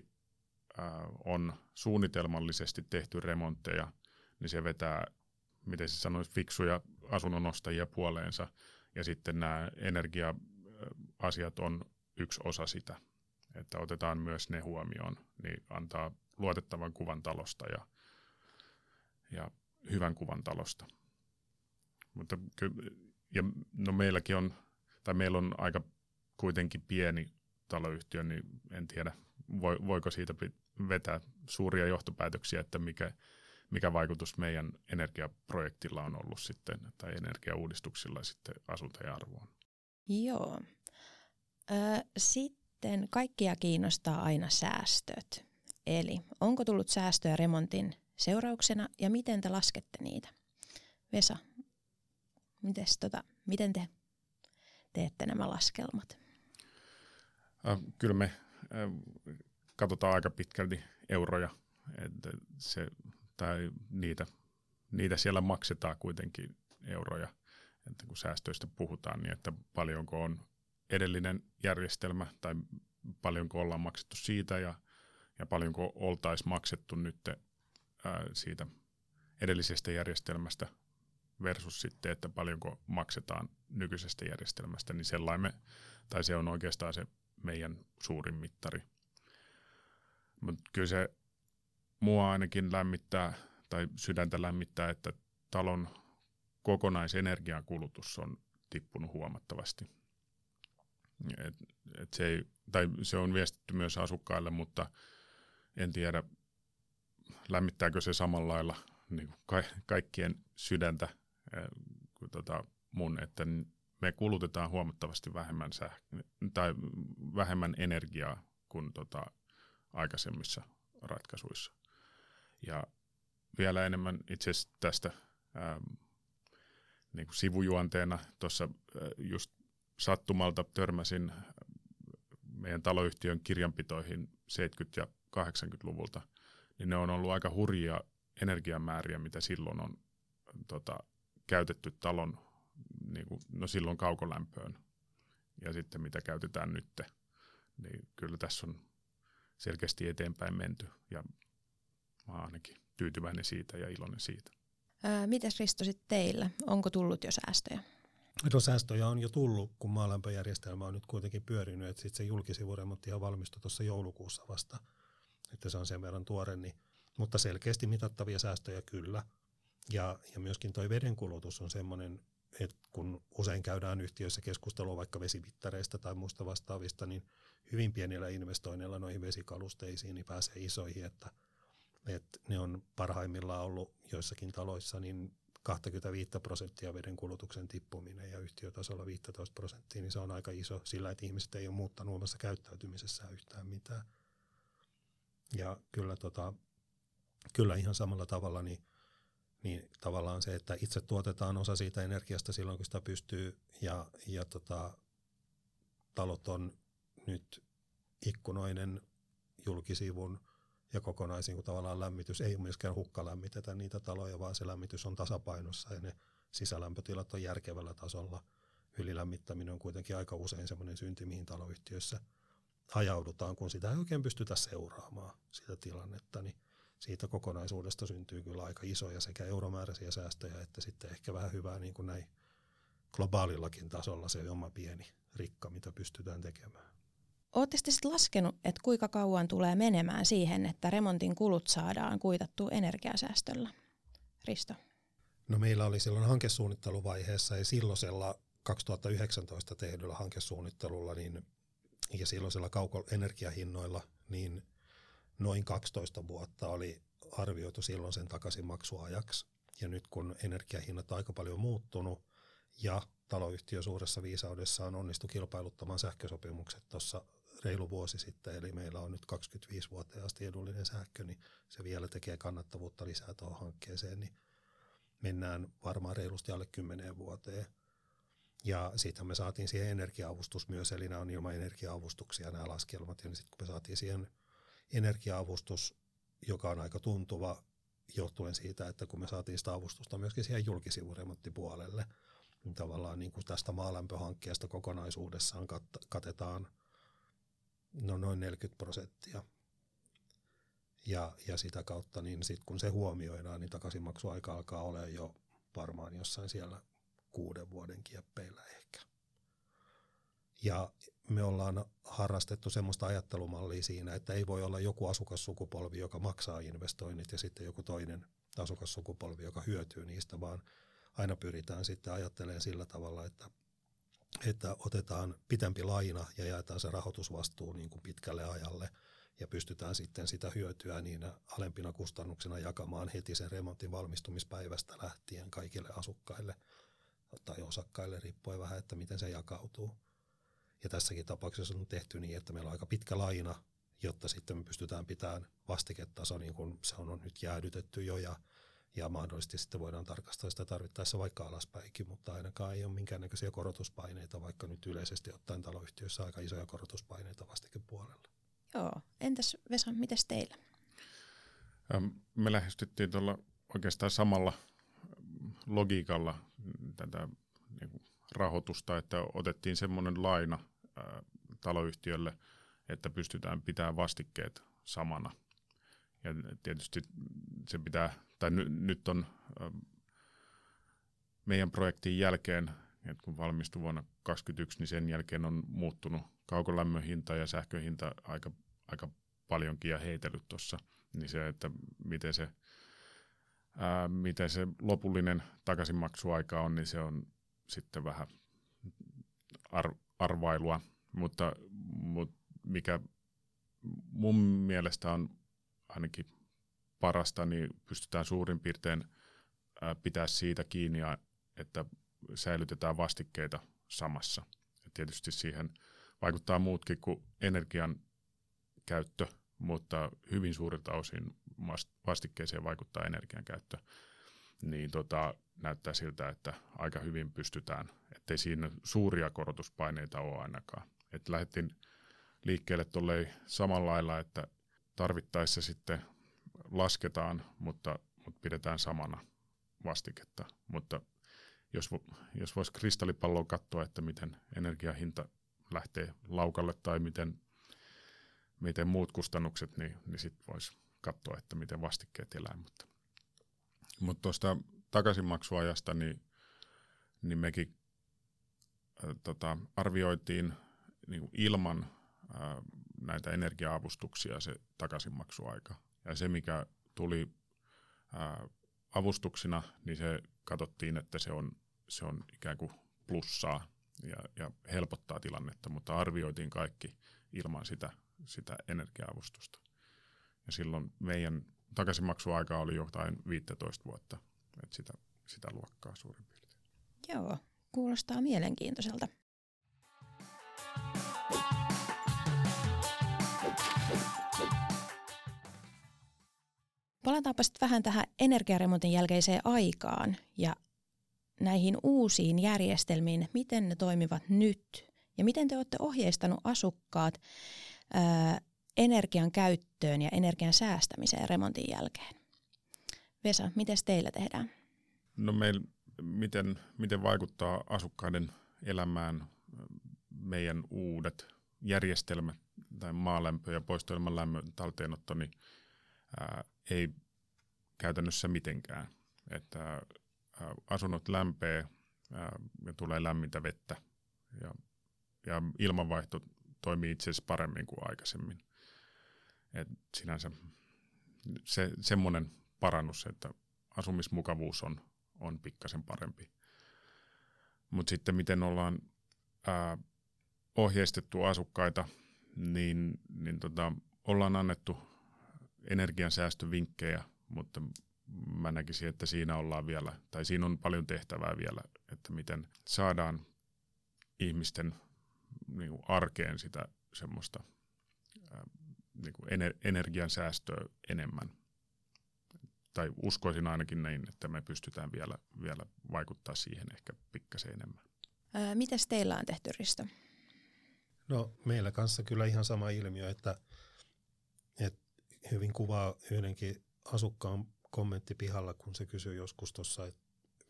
äh, on suunnitelmallisesti tehty remontteja, niin se vetää, miten se sanoisi, fiksuja asunnonostajia puoleensa. Ja sitten nämä energia-asiat on yksi osa sitä, että otetaan myös ne huomioon, niin antaa luotettavan kuvan talosta ja ja hyvän kuvan talosta. Mutta ja no meilläkin on, tai meillä on aika kuitenkin pieni taloyhtiö, niin en tiedä, voiko siitä vetää suuria johtopäätöksiä, että mikä, mikä vaikutus meidän energiaprojektilla on ollut sitten, tai energiauudistuksilla sitten asuntojen arvoon. Joo. Ö, sitten kaikkia kiinnostaa aina säästöt. Eli onko tullut säästöä remontin seurauksena ja miten te laskette niitä? Vesa, mites, tota, miten te teette nämä laskelmat? Äh, kyllä me äh, katsotaan aika pitkälti euroja, että se, tai niitä, niitä siellä maksetaan kuitenkin euroja, että kun säästöistä puhutaan, niin että paljonko on edellinen järjestelmä tai paljonko ollaan maksettu siitä ja, ja paljonko oltaisiin maksettu nyt siitä edellisestä järjestelmästä versus sitten, että paljonko maksetaan nykyisestä järjestelmästä, niin sellainen tai se on oikeastaan se meidän suurin mittari. Mutta kyllä se mua ainakin lämmittää, tai sydäntä lämmittää, että talon kokonaisenergian kulutus on tippunut huomattavasti. Et, et se, ei, tai se on viestitty myös asukkaille, mutta en tiedä, lämmittääkö se samalla lailla niin kuin ka- kaikkien sydäntä kuin tota mun, että me kulutetaan huomattavasti vähemmän, säh- tai vähemmän energiaa kuin tota aikaisemmissa ratkaisuissa. Ja vielä enemmän itse asiassa tästä ää, niin kuin sivujuonteena tuossa just sattumalta törmäsin meidän taloyhtiön kirjanpitoihin 70- ja 80-luvulta – niin ne on ollut aika hurjia energiamääriä, mitä silloin on tota, käytetty talon, niin kuin, no silloin kaukolämpöön ja sitten mitä käytetään nyt. Niin kyllä tässä on selkeästi eteenpäin menty ja mä ainakin tyytyväinen siitä ja iloinen siitä. Ää, mites Risto sitten teillä? Onko tullut jo säästöjä? No säästöjä on jo tullut, kun maalämpöjärjestelmä on nyt kuitenkin pyörinyt, että sitten se julkisivuremontti ihan valmistui tuossa joulukuussa vasta – että se on sen verran tuore, niin, mutta selkeästi mitattavia säästöjä kyllä. Ja, ja myöskin tuo vedenkulutus on semmoinen, että kun usein käydään yhtiöissä keskustelua vaikka vesimittareista tai muista vastaavista, niin hyvin pienillä investoinneilla noihin vesikalusteisiin niin pääsee isoihin, että, että ne on parhaimmillaan ollut joissakin taloissa niin 25 prosenttia veden kulutuksen tippuminen ja yhtiötasolla 15 prosenttia, niin se on aika iso sillä, että ihmiset ei ole muuttanut omassa käyttäytymisessään yhtään mitään. Ja kyllä, tota, kyllä ihan samalla tavalla niin, niin tavallaan se, että itse tuotetaan osa siitä energiasta silloin, kun sitä pystyy ja, ja tota, talot on nyt ikkunoinen julkisivun ja kokonaisin kun tavallaan lämmitys ei myöskään hukkalämmitetä niitä taloja, vaan se lämmitys on tasapainossa ja ne sisälämpötilat on järkevällä tasolla. Ylilämmittäminen on kuitenkin aika usein semmoinen synti, mihin taloyhtiöissä hajaudutaan, kun sitä ei oikein pystytä seuraamaan sitä tilannetta, niin siitä kokonaisuudesta syntyy kyllä aika isoja sekä euromääräisiä säästöjä että sitten ehkä vähän hyvää niin kuin näin globaalillakin tasolla se oma pieni rikka, mitä pystytään tekemään. Oletteko te sitten laskenut, että kuinka kauan tulee menemään siihen, että remontin kulut saadaan kuitattua energiasäästöllä? Risto. No meillä oli silloin hankesuunnitteluvaiheessa ja silloisella 2019 tehdyllä hankesuunnittelulla niin, ja silloisella kaukoenergiahinnoilla niin noin 12 vuotta oli arvioitu silloin sen takaisinmaksuajaksi. Ja nyt kun energiahinnat on aika paljon muuttunut ja taloyhtiö suuressa viisaudessaan onnistui kilpailuttamaan sähkösopimukset tuossa reilu vuosi sitten, eli meillä on nyt 25 vuotta asti edullinen sähkö, niin se vielä tekee kannattavuutta lisää tuohon hankkeeseen, niin mennään varmaan reilusti alle 10 vuoteen. Ja sitten me saatiin siihen energiaavustus myös, eli nämä on ilman energiaavustuksia nämä laskelmat, ja sitten kun me saatiin siihen energiaavustus, joka on aika tuntuva, johtuen siitä, että kun me saatiin sitä avustusta myöskin siihen julkisivuremonttipuolelle, niin tavallaan niin kuin tästä maalämpöhankkeesta kokonaisuudessaan kat- katetaan no noin 40 prosenttia. Ja, ja sitä kautta, niin sit kun se huomioidaan, niin takaisinmaksuaika alkaa olla jo varmaan jossain siellä kuuden vuoden kieppeillä ehkä. Ja me ollaan harrastettu semmoista ajattelumallia siinä, että ei voi olla joku asukassukupolvi, joka maksaa investoinnit ja sitten joku toinen asukassukupolvi, joka hyötyy niistä, vaan aina pyritään sitten ajattelemaan sillä tavalla, että, että otetaan pitempi laina ja jaetaan se rahoitusvastuu niin kuin pitkälle ajalle ja pystytään sitten sitä hyötyä niin alempina kustannuksina jakamaan heti sen remontin valmistumispäivästä lähtien kaikille asukkaille tai osakkaille, riippuen vähän, että miten se jakautuu. Ja tässäkin tapauksessa on tehty niin, että meillä on aika pitkä laina, jotta sitten me pystytään pitämään vastiketaso, niin kuin se on nyt jäädytetty jo, ja ja mahdollisesti sitten voidaan tarkastaa sitä tarvittaessa vaikka alaspäinkin, mutta ainakaan ei ole minkäännäköisiä korotuspaineita, vaikka nyt yleisesti ottaen taloyhtiössä aika isoja korotuspaineita puolella. Joo, entäs Vesa, mites teillä? Me lähestyttiin tuolla oikeastaan samalla logiikalla tätä niin rahoitusta, että otettiin semmoinen laina taloyhtiölle, että pystytään pitämään vastikkeet samana. Ja tietysti se pitää tai ny, nyt on äh, meidän projektin jälkeen, että kun valmistui vuonna 2021, niin sen jälkeen on muuttunut kaukolämmön hinta ja sähkön hinta aika, aika paljonkin ja heitellyt tuossa. Niin se, että miten se, ää, miten se lopullinen takaisinmaksuaika on, niin se on sitten vähän ar, arvailua. Mutta, mutta mikä mun mielestä on ainakin parasta, niin pystytään suurin piirtein pitää siitä kiinni, että säilytetään vastikkeita samassa. Ja tietysti siihen vaikuttaa muutkin kuin energian käyttö, mutta hyvin suurilta osin vastikkeeseen vaikuttaa energian käyttö. Niin tota, näyttää siltä, että aika hyvin pystytään, ettei siinä suuria korotuspaineita ole ainakaan. Et lähdettiin liikkeelle tuolle samalla lailla, että tarvittaessa sitten lasketaan, mutta, mutta pidetään samana vastiketta. Mutta jos, jos voisi kristallipalloa katsoa, että miten energiahinta lähtee laukalle tai miten, miten muut kustannukset, niin, niin sitten voisi katsoa, että miten vastikkeet elää. Mutta, mutta tuosta takaisinmaksuajasta, niin, niin mekin äh, tota, arvioitiin niin ilman äh, näitä energiaavustuksia se takaisinmaksuaika. Ja se, mikä tuli ää, avustuksina, niin se katsottiin, että se on, se on ikään kuin plussaa ja, ja helpottaa tilannetta, mutta arvioitiin kaikki ilman sitä, sitä energia-avustusta. Ja silloin meidän takaisinmaksuaika oli jotain 15 vuotta, että sitä, sitä luokkaa suurin piirtein. Joo, kuulostaa mielenkiintoiselta. Palataanpa sitten vähän tähän energiaremontin jälkeiseen aikaan ja näihin uusiin järjestelmiin, miten ne toimivat nyt ja miten te olette ohjeistanut asukkaat ää, energian käyttöön ja energian säästämiseen remontin jälkeen. Vesa, miten teillä tehdään? No meillä, miten, miten vaikuttaa asukkaiden elämään meidän uudet järjestelmät tai maalämpö ja poistoilman lämmön talteenotto, niin ää, ei käytännössä mitenkään. Että ää, asunnot lämpee ää, ja tulee lämmintä vettä ja, ja ilmanvaihto toimii itse asiassa paremmin kuin aikaisemmin. Et sinänsä se, semmoinen parannus, että asumismukavuus on, on pikkasen parempi. Mutta sitten miten ollaan ää, ohjeistettu asukkaita, niin, niin tota, ollaan annettu energiansäästövinkkejä, mutta mä näkisin, että siinä ollaan vielä, tai siinä on paljon tehtävää vielä, että miten saadaan ihmisten niin kuin arkeen sitä semmoista ää, niin kuin ener- energiansäästöä enemmän. Tai uskoisin ainakin näin, että me pystytään vielä, vielä vaikuttaa siihen ehkä pikkasen enemmän. Ää, mitäs teillä on tehty, Risto? No meillä kanssa kyllä ihan sama ilmiö, että, että hyvin kuvaa yhdenkin asukkaan kommentti pihalla, kun se kysyi joskus tuossa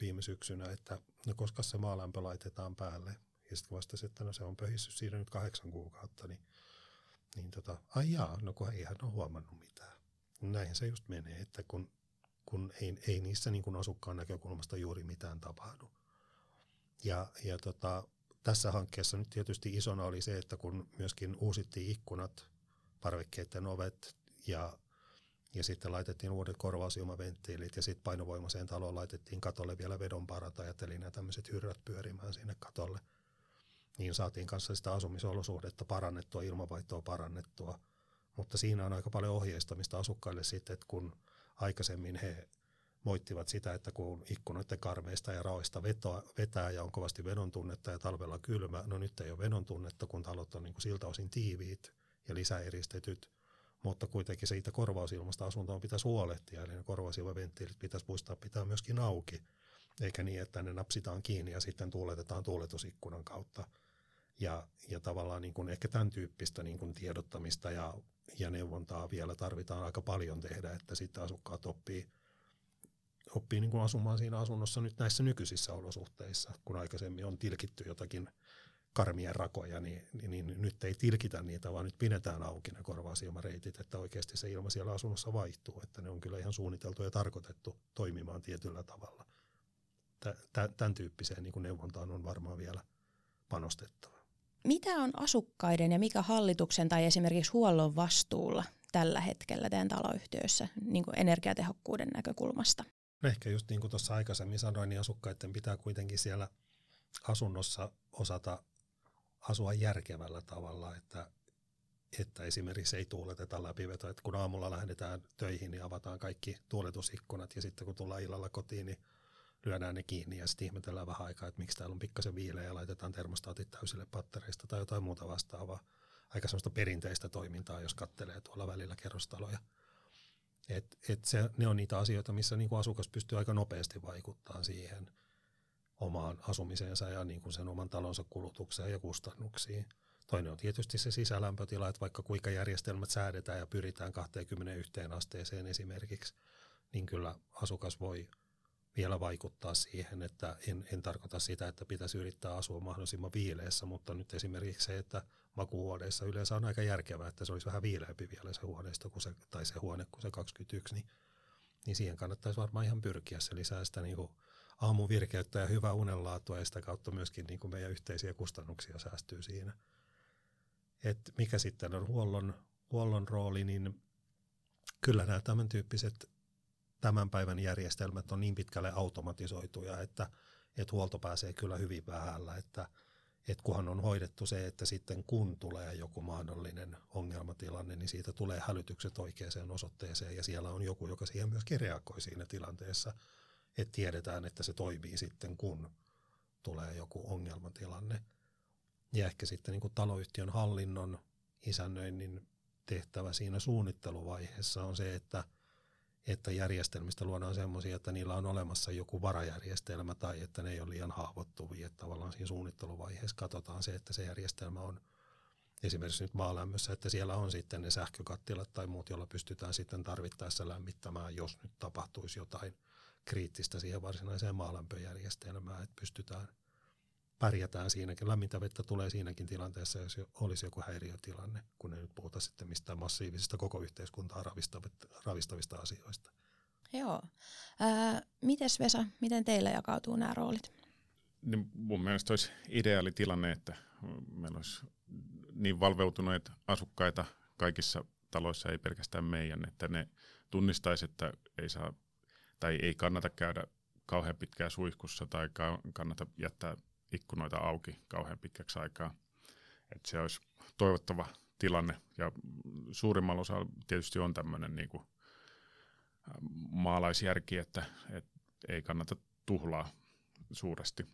viime syksynä, että no koska se maalämpö laitetaan päälle. Ja sitten vastasi, että no se on pöhissyt siinä nyt kahdeksan kuukautta, niin, niin tota, ai jaa, no kun eihän ole huomannut mitään. Näinhän se just menee, että kun, kun ei, ei niissä niin kuin asukkaan näkökulmasta juuri mitään tapahdu. Ja, ja tota, tässä hankkeessa nyt tietysti isona oli se, että kun myöskin uusittiin ikkunat, parvekkeiden ovet ja, ja sitten laitettiin uudet korvausilmaventtiilit ja sitten painovoimaiseen taloon laitettiin katolle vielä vedonparantajat, eli nämä tämmöiset hyrrät pyörimään sinne katolle. Niin saatiin kanssa sitä asumisolosuhdetta parannettua, ilmanvaihtoa parannettua. Mutta siinä on aika paljon ohjeistamista asukkaille sitten, että kun aikaisemmin he moittivat sitä, että kun ikkunoiden karmeista ja raoista vetoa, vetää ja on kovasti vedon tunnetta ja talvella kylmä, no nyt ei ole vedon tunnetta, kun talot on niin kuin siltä osin tiiviit ja lisäeristetyt, mutta kuitenkin siitä korvausilmasta asuntoon pitäisi huolehtia, eli ne korvausilmaventtiilit pitäisi muistaa pitää myöskin auki, eikä niin, että ne napsitaan kiinni ja sitten tuuletetaan tuuletusikkunan kautta. Ja, ja tavallaan niin kuin ehkä tämän tyyppistä niin kuin tiedottamista ja, ja neuvontaa vielä tarvitaan aika paljon tehdä, että sitten asukkaat oppii oppii niin kuin asumaan siinä asunnossa nyt näissä nykyisissä olosuhteissa, kun aikaisemmin on tilkitty jotakin karmien rakoja, niin, niin, niin nyt ei tilkitä niitä, vaan nyt pidetään auki ne korvausilmareitit, että oikeasti se ilma siellä asunnossa vaihtuu, että ne on kyllä ihan suunniteltu ja tarkoitettu toimimaan tietyllä tavalla. Tämän tyyppiseen niin kuin neuvontaan on varmaan vielä panostettava. Mitä on asukkaiden ja mikä hallituksen tai esimerkiksi huollon vastuulla tällä hetkellä teidän taloyhtiössä niin kuin energiatehokkuuden näkökulmasta? Ehkä just niin kuin tuossa aikaisemmin sanoin, niin asukkaiden pitää kuitenkin siellä asunnossa osata asua järkevällä tavalla, että, että esimerkiksi ei tuuleteta läpivetoa, että kun aamulla lähdetään töihin, niin avataan kaikki tuuletusikkunat ja sitten kun tullaan illalla kotiin, niin lyödään ne kiinni ja sitten ihmetellään vähän aikaa, että miksi täällä on pikkasen viileä ja laitetaan termostaatit täysille pattereista tai jotain muuta vastaavaa. Aika semmoista perinteistä toimintaa, jos kattelee tuolla välillä kerrostaloja. Et, et se, ne on niitä asioita, missä niin kuin asukas pystyy aika nopeasti vaikuttamaan siihen omaan asumiseensa ja niin kuin sen oman talonsa kulutukseen ja kustannuksiin. Toinen on tietysti se sisälämpötila, että vaikka kuinka järjestelmät säädetään ja pyritään 21 asteeseen esimerkiksi, niin kyllä asukas voi vielä vaikuttaa siihen, että en, en tarkoita sitä, että pitäisi yrittää asua mahdollisimman viileessä, mutta nyt esimerkiksi se, että makuhuoneissa yleensä on aika järkevää, että se olisi vähän viileämpi vielä se huoneesta kuin se, tai se huone kuin se 21, niin, niin siihen kannattaisi varmaan ihan pyrkiä. Se lisää sitä niin kuin aamuvirkeyttä ja hyvää unenlaatua ja sitä kautta myöskin niin kuin meidän yhteisiä kustannuksia säästyy siinä. Et mikä sitten on huollon, huollon rooli, niin kyllä nämä tämän tyyppiset tämän päivän järjestelmät on niin pitkälle automatisoituja, että, että huolto pääsee kyllä hyvin vähällä, että, että kunhan on hoidettu se, että sitten kun tulee joku mahdollinen ongelmatilanne, niin siitä tulee hälytykset oikeaan osoitteeseen ja siellä on joku, joka siihen myöskin reagoi siinä tilanteessa, että tiedetään, että se toimii sitten, kun tulee joku ongelmatilanne. Ja ehkä sitten niin kuin taloyhtiön hallinnon isännöinnin tehtävä siinä suunnitteluvaiheessa on se, että, että järjestelmistä luodaan semmoisia, että niillä on olemassa joku varajärjestelmä tai että ne ei ole liian haavoittuvia. Että tavallaan siinä suunnitteluvaiheessa katsotaan se, että se järjestelmä on esimerkiksi nyt maalämmössä, että siellä on sitten ne sähkökattilat tai muut, joilla pystytään sitten tarvittaessa lämmittämään, jos nyt tapahtuisi jotain kriittistä siihen varsinaiseen maalämpöjärjestelmään, että pystytään – pärjätään siinäkin. Lämmintä vettä tulee siinäkin tilanteessa, jos olisi joku häiriötilanne, kun ei nyt puhuta sitten mistään massiivisista koko yhteiskuntaa ravistavista, ravistavista asioista. Joo. Ää, mites Vesa, miten teillä jakautuu nämä roolit? Niin mun mielestä olisi ideaali tilanne, että meillä olisi niin valveutuneet asukkaita kaikissa taloissa, ei pelkästään meidän, että ne tunnistaisi, että ei saa tai ei kannata käydä kauhean pitkään suihkussa tai kannata jättää ikkunoita auki kauhean pitkäksi aikaa. Et se olisi toivottava tilanne ja suurimmalla osalla tietysti on tämmöinen niin maalaisjärki, että, että ei kannata tuhlaa suuresti.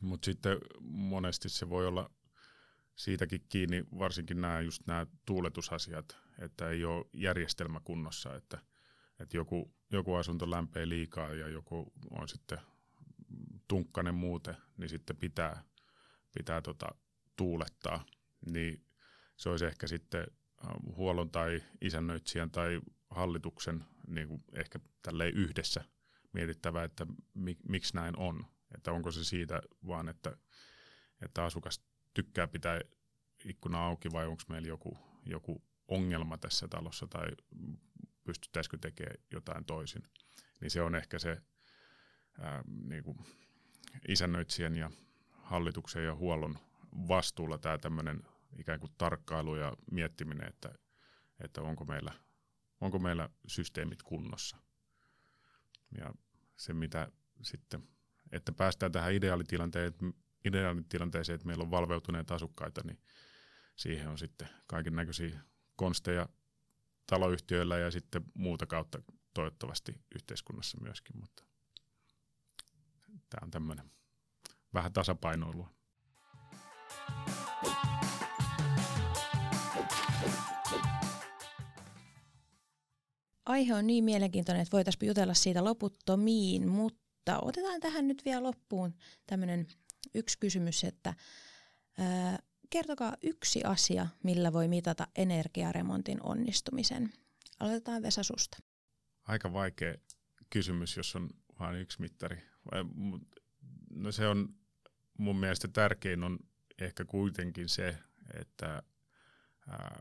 Mutta sitten monesti se voi olla siitäkin kiinni, varsinkin nämä just nämä tuuletusasiat, että ei ole järjestelmä kunnossa, että, että joku, joku asunto lämpee liikaa ja joku on sitten tunkkanen muuten, niin sitten pitää, pitää tota, tuulettaa. Niin se olisi ehkä sitten ähm, huollon tai isännöitsijän tai hallituksen niin kuin ehkä tälleen yhdessä mietittävä, että mi, miksi näin on. Että onko se siitä vaan, että, että asukas tykkää pitää ikkuna auki vai onko meillä joku, joku ongelma tässä talossa tai pystyttäisikö tekemään jotain toisin. Niin se on ehkä se ää, niin kuin isännöitsijän ja hallituksen ja huollon vastuulla tämä tämmöinen ikään kuin tarkkailu ja miettiminen, että, että onko, meillä, onko meillä systeemit kunnossa. Ja se, mitä sitten, että päästään tähän ideaalitilanteeseen, ideaalitilanteeseen että meillä on valveutuneita asukkaita, niin siihen on sitten kaiken näköisiä konsteja taloyhtiöillä ja sitten muuta kautta toivottavasti yhteiskunnassa myöskin, mutta Tämä on tämmöinen vähän tasapainoilua. Aihe on niin mielenkiintoinen, että voitaisiin jutella siitä loputtomiin, mutta otetaan tähän nyt vielä loppuun tämmöinen yksi kysymys, että ää, kertokaa yksi asia, millä voi mitata energiaremontin onnistumisen. Aloitetaan Vesa susta. Aika vaikea kysymys, jos on vain yksi mittari. No se on mun mielestä tärkein on ehkä kuitenkin se, että ää,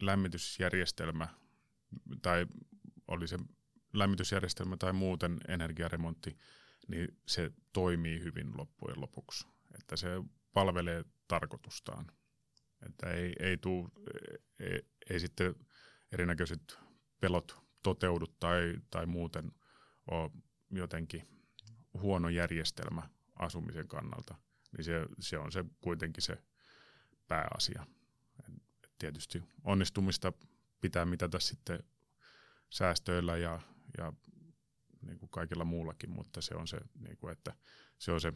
lämmitysjärjestelmä tai oli se lämmitysjärjestelmä tai muuten energiaremontti, niin se toimii hyvin loppujen lopuksi. Että se palvelee tarkoitustaan. Että ei, ei, tuu, ei, ei sitten erinäköiset pelot toteudu tai, tai muuten – ole jotenkin huono järjestelmä asumisen kannalta, niin se, se on se kuitenkin se pääasia. Et tietysti onnistumista pitää mitata sitten säästöillä ja, ja niin kuin kaikilla muullakin, mutta se on se, niin kuin, että se on se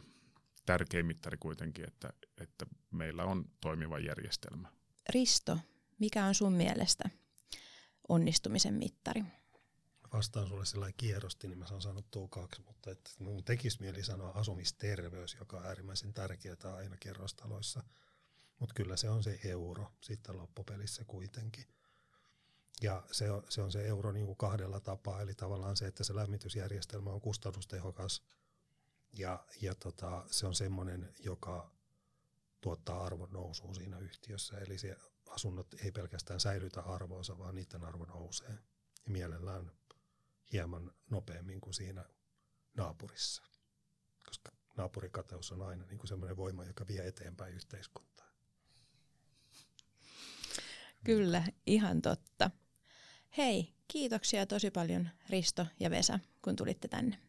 tärkein mittari kuitenkin, että, että meillä on toimiva järjestelmä. Risto, mikä on sun mielestä onnistumisen mittari? vastaan sulle sellainen kierrosti, niin mä saan sanottua kaksi, mutta että mun tekisi mieli sanoa asumisterveys, joka on äärimmäisen tärkeää aina kerrostaloissa. Mutta kyllä se on se euro sitten loppupelissä kuitenkin. Ja se on se, on se euro niin kuin kahdella tapaa, eli tavallaan se, että se lämmitysjärjestelmä on kustannustehokas ja, ja tota, se on semmoinen, joka tuottaa arvon nousua siinä yhtiössä. Eli se asunnot ei pelkästään säilytä arvoonsa, vaan niiden arvo nousee. Ja mielellään hieman nopeammin kuin siinä naapurissa. Koska naapurikateus on aina niin kuin semmoinen voima, joka vie eteenpäin yhteiskuntaa. Kyllä, ihan totta. Hei, kiitoksia tosi paljon Risto ja Vesa, kun tulitte tänne.